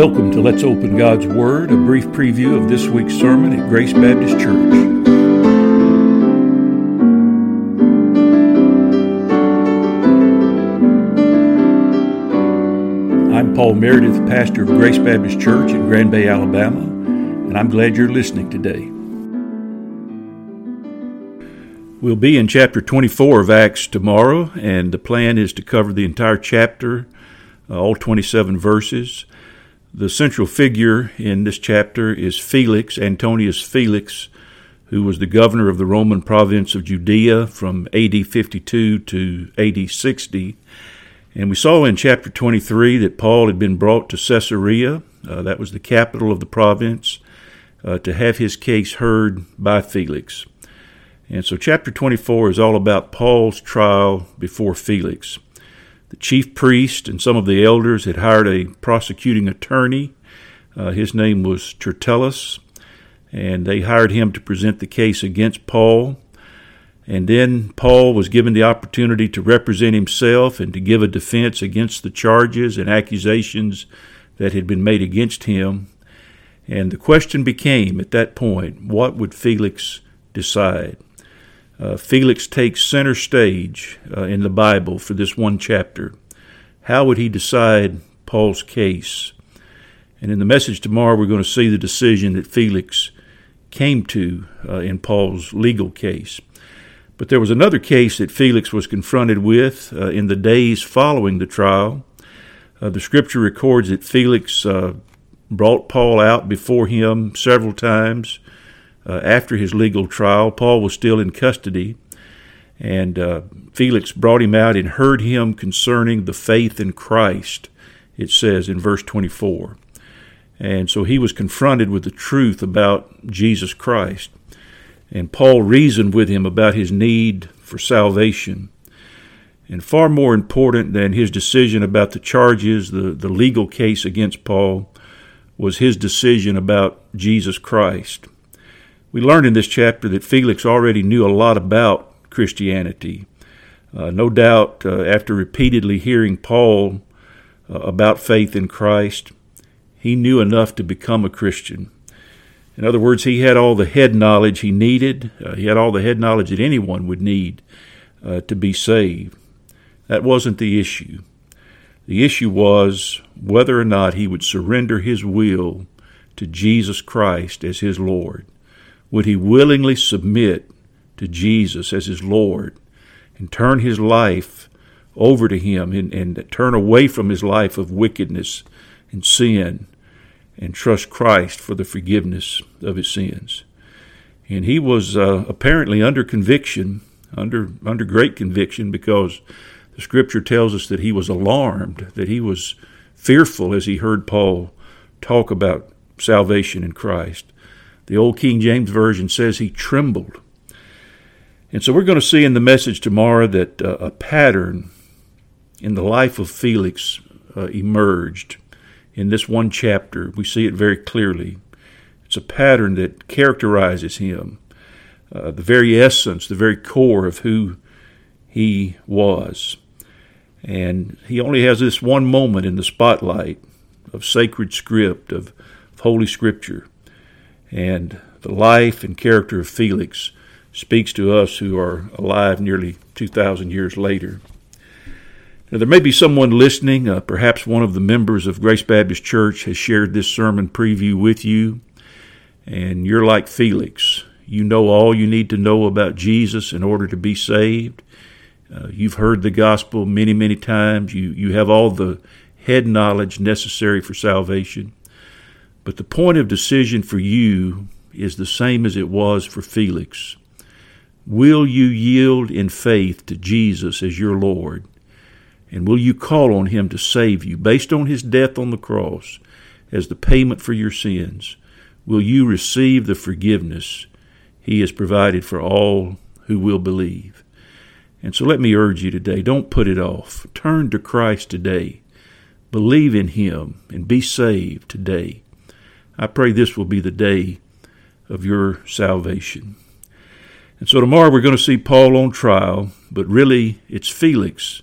Welcome to Let's Open God's Word, a brief preview of this week's sermon at Grace Baptist Church. I'm Paul Meredith, pastor of Grace Baptist Church in Grand Bay, Alabama, and I'm glad you're listening today. We'll be in chapter 24 of Acts tomorrow, and the plan is to cover the entire chapter, uh, all 27 verses. The central figure in this chapter is Felix, Antonius Felix, who was the governor of the Roman province of Judea from AD 52 to AD 60. And we saw in chapter 23 that Paul had been brought to Caesarea, uh, that was the capital of the province, uh, to have his case heard by Felix. And so, chapter 24 is all about Paul's trial before Felix. The chief priest and some of the elders had hired a prosecuting attorney. Uh, his name was Tertullus, and they hired him to present the case against Paul. And then Paul was given the opportunity to represent himself and to give a defense against the charges and accusations that had been made against him. And the question became at that point what would Felix decide? Uh, Felix takes center stage uh, in the Bible for this one chapter. How would he decide Paul's case? And in the message tomorrow, we're going to see the decision that Felix came to uh, in Paul's legal case. But there was another case that Felix was confronted with uh, in the days following the trial. Uh, the scripture records that Felix uh, brought Paul out before him several times uh, after his legal trial. Paul was still in custody, and uh, Felix brought him out and heard him concerning the faith in Christ, it says in verse 24. And so he was confronted with the truth about Jesus Christ. And Paul reasoned with him about his need for salvation. And far more important than his decision about the charges, the, the legal case against Paul, was his decision about Jesus Christ. We learned in this chapter that Felix already knew a lot about Christianity. Uh, no doubt, uh, after repeatedly hearing Paul uh, about faith in Christ, he knew enough to become a Christian. In other words, he had all the head knowledge he needed. Uh, he had all the head knowledge that anyone would need uh, to be saved. That wasn't the issue. The issue was whether or not he would surrender his will to Jesus Christ as his Lord. Would he willingly submit to Jesus as his Lord and turn his life over to him and, and turn away from his life of wickedness and sin and trust Christ for the forgiveness of his sins? And he was uh, apparently under conviction, under, under great conviction, because the scripture tells us that he was alarmed, that he was fearful as he heard Paul talk about salvation in Christ. The Old King James Version says he trembled. And so we're going to see in the message tomorrow that uh, a pattern in the life of Felix uh, emerged in this one chapter. We see it very clearly. It's a pattern that characterizes him, uh, the very essence, the very core of who he was. And he only has this one moment in the spotlight of sacred script, of, of Holy Scripture. And the life and character of Felix speaks to us who are alive nearly 2,000 years later. Now, there may be someone listening, uh, perhaps one of the members of Grace Baptist Church has shared this sermon preview with you, and you're like Felix. You know all you need to know about Jesus in order to be saved. Uh, you've heard the gospel many, many times. You, you have all the head knowledge necessary for salvation. But the point of decision for you is the same as it was for Felix. Will you yield in faith to Jesus as your Lord? And will you call on Him to save you based on His death on the cross as the payment for your sins? Will you receive the forgiveness He has provided for all who will believe? And so let me urge you today don't put it off. Turn to Christ today. Believe in Him and be saved today. I pray this will be the day of your salvation. And so tomorrow we're going to see Paul on trial, but really it's Felix.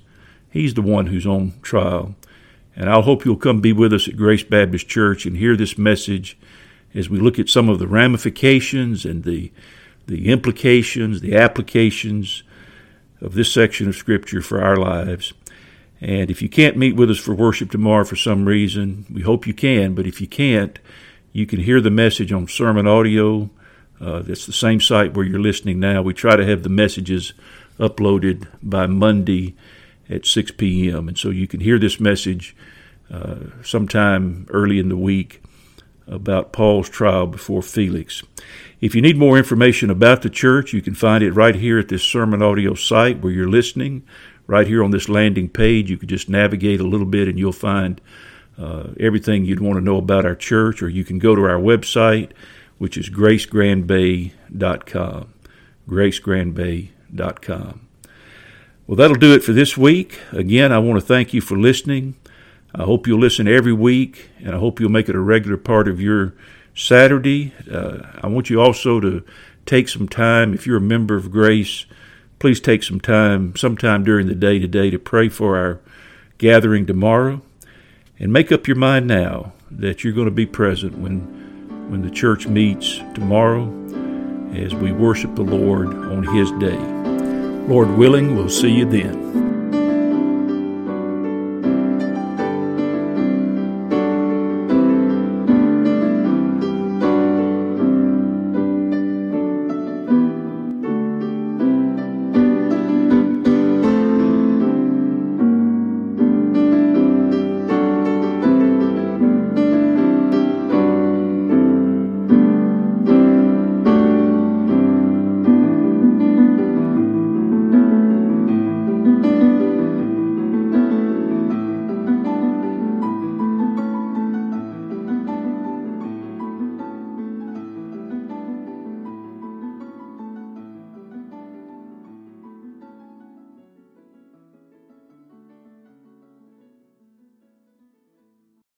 He's the one who's on trial. And I hope you'll come be with us at Grace Baptist Church and hear this message as we look at some of the ramifications and the, the implications, the applications of this section of Scripture for our lives. And if you can't meet with us for worship tomorrow for some reason, we hope you can, but if you can't, you can hear the message on sermon audio. Uh, the same site where you're listening now. We try to have the messages uploaded by Monday at 6 p.m. And so you can hear this message uh, sometime early in the week about Paul's trial before Felix. If you need more information about the church, you can find it right here at this sermon audio site where you're listening right here on this landing page. You can just navigate a little bit and you'll find uh, everything you'd want to know about our church, or you can go to our website, which is gracegrandbay.com. Gracegrandbay.com. Well, that'll do it for this week. Again, I want to thank you for listening. I hope you'll listen every week, and I hope you'll make it a regular part of your Saturday. Uh, I want you also to take some time, if you're a member of Grace, please take some time, sometime during the day today, to pray for our gathering tomorrow. And make up your mind now that you're going to be present when, when the church meets tomorrow as we worship the Lord on His day. Lord willing, we'll see you then.